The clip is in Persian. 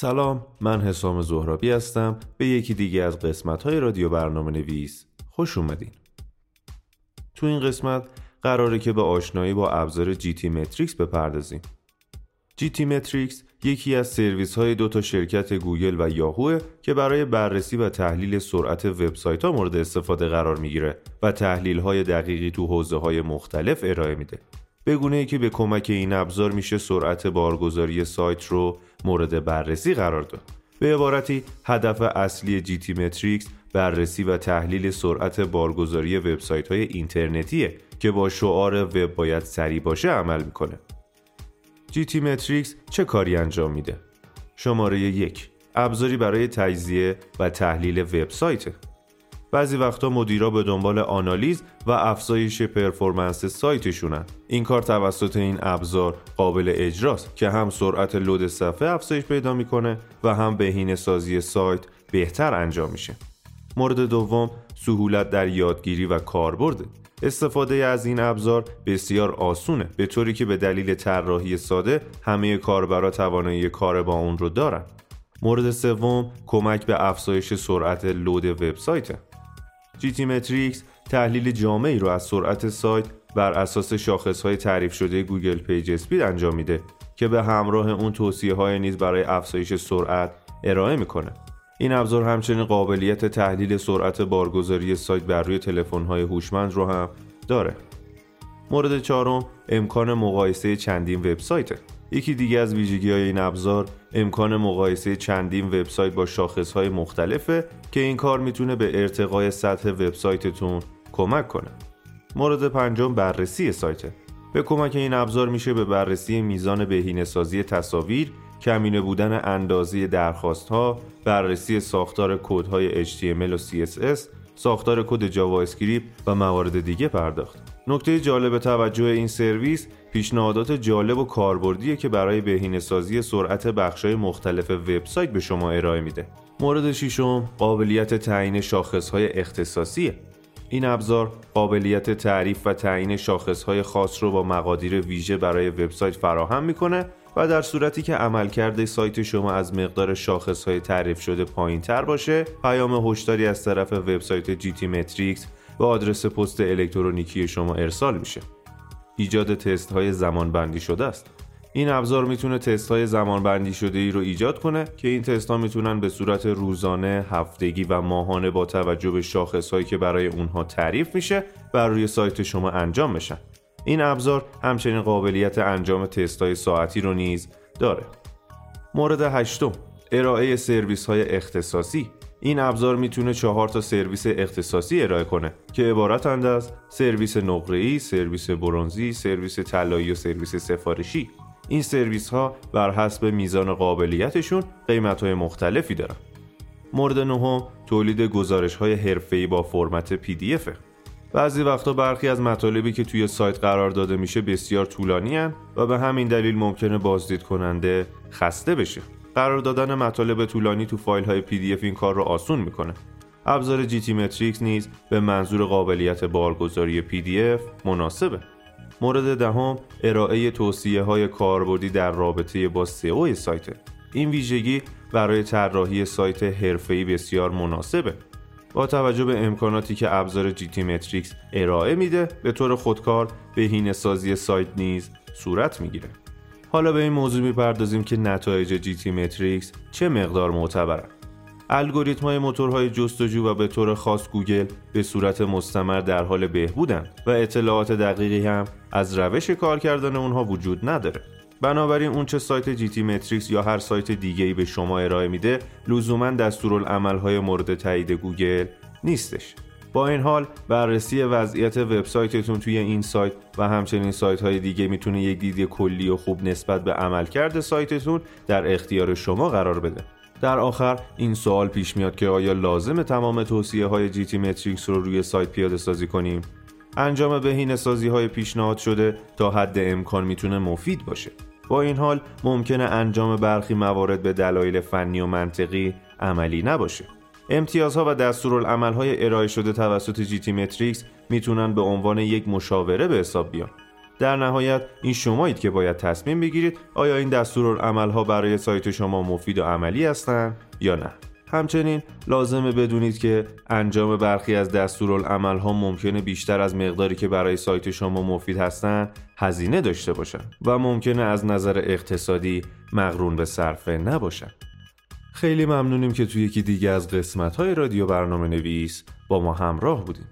سلام من حسام زهرابی هستم. به یکی دیگه از قسمت های رادیو برنامه نویس. خوش اومدین. تو این قسمت قراره که به آشنایی با ابزار GTmetrix بپردازیم. GTmetrix یکی از سرویس های دو تا شرکت گوگل و یاهو که برای بررسی و تحلیل سرعت وبسایت ها مورد استفاده قرار می‌گیره و تحلیل های دقیقی تو حوزه های مختلف ارائه میده. به گونه ای که به کمک این ابزار میشه سرعت بارگذاری سایت رو مورد بررسی قرار داد. به عبارتی هدف اصلی GTmetrix بررسی و تحلیل سرعت بارگذاری وبسایت های اینترنتیه که با شعار وب باید سریع باشه عمل می‌کنه. GTmetrix چه کاری انجام میده؟ شماره یک ابزاری برای تجزیه و تحلیل وبسایت. بعضی وقتا مدیرا به دنبال آنالیز و افزایش performance سایتشونن. این کار توسط این ابزار قابل اجراست که هم سرعت load صفحه افزایش پیدا می‌کنه و هم بهینه سازی سایت بهتر انجام میشه. مورد دوم سهولت در یادگیری و کاربرد. استفاده از این ابزار بسیار آسونه به طوری که به دلیل طراحی ساده همه کاربرا توانایی کار با اون رو دارن. مورد سوم کمک به افزایش سرعت load وبسایت. GTmetrix تحلیل جامعی رو از سرعت سایت بر اساس شاخص های تعریف شده Google PageSpeed انجام میده که به همراه اون توصیه های نیز برای افزایش سرعت ارائه می‌کنه. این ابزار همچنین قابلیت تحلیل سرعت بارگذاری سایت بر روی تلفن های هوشمند رو هم داره. مورد چهارم امکان مقایسه چندین وبسایت یکی دیگه از ویژگی های این ابزار امکان مقایسه چندین وبسایت با شاخص های مختلفه که این کار می‌تونه به ارتقای سطح وبسایتتون کمک کنه. مورد پنجم بررسی سایت. به کمک این ابزار میشه به بررسی میزان بهینه‌سازی تصاویر، کمینه بودن اندازه درخواست ها، بررسی ساختار کدهای HTML و CSS، ساختار کد JavaScript و موارد دیگه پرداخت. نکته جالب توجه این سرویس پیشنهادات جالب و کاربردیه که برای بهینه‌سازی سرعت بخش‌های مختلف وبسایت به شما ارائه میده. مورد ششم قابلیت تعیین شاخص‌های اختصاصیه. این ابزار قابلیت تعریف و تعیین شاخص‌های خاص رو با مقادیر ویژه برای وبسایت فراهم می‌کنه و در صورتی که عملکرد سایت شما از مقدار شاخص‌های تعریف شده پایینتر باشه، پیام هشداری از طرف وبسایت جی تی متریکس به آدرس پست الکترونیکی شما ارسال میشه. ایجاد تست های زمان بندی شده است. این ابزار می‌تونه تست های زمان بندی شده ای رو ایجاد کنه که این تست ها می‌تونن به صورت روزانه، هفتگی و ماهانه با توجه به شاخص هایی که برای اونها تعریف میشه بر روی سایت شما انجام بشن. این ابزار همچنین قابلیت انجام تست های ساعتی رو نیز داره. مورد هشتم ارائه سرویس های اختصاصی این ابزار می‌تونه چهار تا سرویس اختصاصی ارائه کنه که عبارتند از سرویس نقره‌ای، سرویس برونزی، سرویس طلایی و سرویس سفارشی. این سرویس ها بر حسب میزان قابلیتشون قیمت های مختلفی دارن. مورد نهم تولید گزارش های حرفه‌ای با فرمت PDF بعضی وقتا برخی از مطالبی که توی سایت قرار داده میشه بسیار طولانی و به همین دلیل ممکنه بازدید کننده خسته بشه. قرار دادن مطالب طولانی تو فایل های PDF این کار رو آسون می‌کنه. ابزار جی تی متریکس نیز به منظور قابلیت بارگذاری PDF مناسبه. مورد دهم ارائه توصیه های کاربردی در رابطه با سئو سایت. این ویژگی برای طراحی سایت حرفه‌ای بسیار مناسبه. با توجه به امکاناتی که ابزار GTmetrix ارائه میده به طور خودکار بهینه سازی سایت نیز صورت می‌گیره. حالا به این موضوع می‌پردازیم که نتایج GTmetrix چه مقدار معتبرند. الگوریتم های موتورهای جستجو و به طور خاص گوگل به صورت مستمر در حال بهبودند و اطلاعات دقیقی هم از روش کار کردن اونها وجود نداره. بنابراین اون چه سایت GTmetrix یا هر سایت دیگه ای به شما ارائه میده لزوما های مورد تایید گوگل نیستش. با این حال بررسی وضعیت وبسایتتون توی این سایت و همچنین سایت های دیگه می‌تونه یک دید کلی و خوب نسبت به عملکرد سایتتون در اختیار شما قرار بده. در آخر این سوال پیش میاد که آیا لازمه تمام توصیه های GTmetrix رو روی سایت پیاده سازی کنیم؟ انجام بهینه سازی های پیشنهاد شده تا حد امکان می‌تونه مفید باشه. با این حال ممکنه انجام برخی موارد به دلایل فنی و منطقی عملی نباشه. امتیازها و دستورالعملهای ارائه شده توسط جی تی متریکس می‌تونن به عنوان یک مشاوره به حساب بیان. در نهایت این شمایید که باید تصمیم بگیرید آیا این دستورالعملها برای سایت شما مفید و عملی هستند یا نه همچنین لازمه بدونید که انجام برخی از دستورالعملها ممکنه بیشتر از مقداری که برای سایت شما مفید هستن هزینه داشته باشن و ممکنه از نظر اقتصادی مقرون به صرفه نباشن خیلی ممنونیم که توی یکی دیگه از قسمت های رادیو برنامه نویس با ما همراه بودیم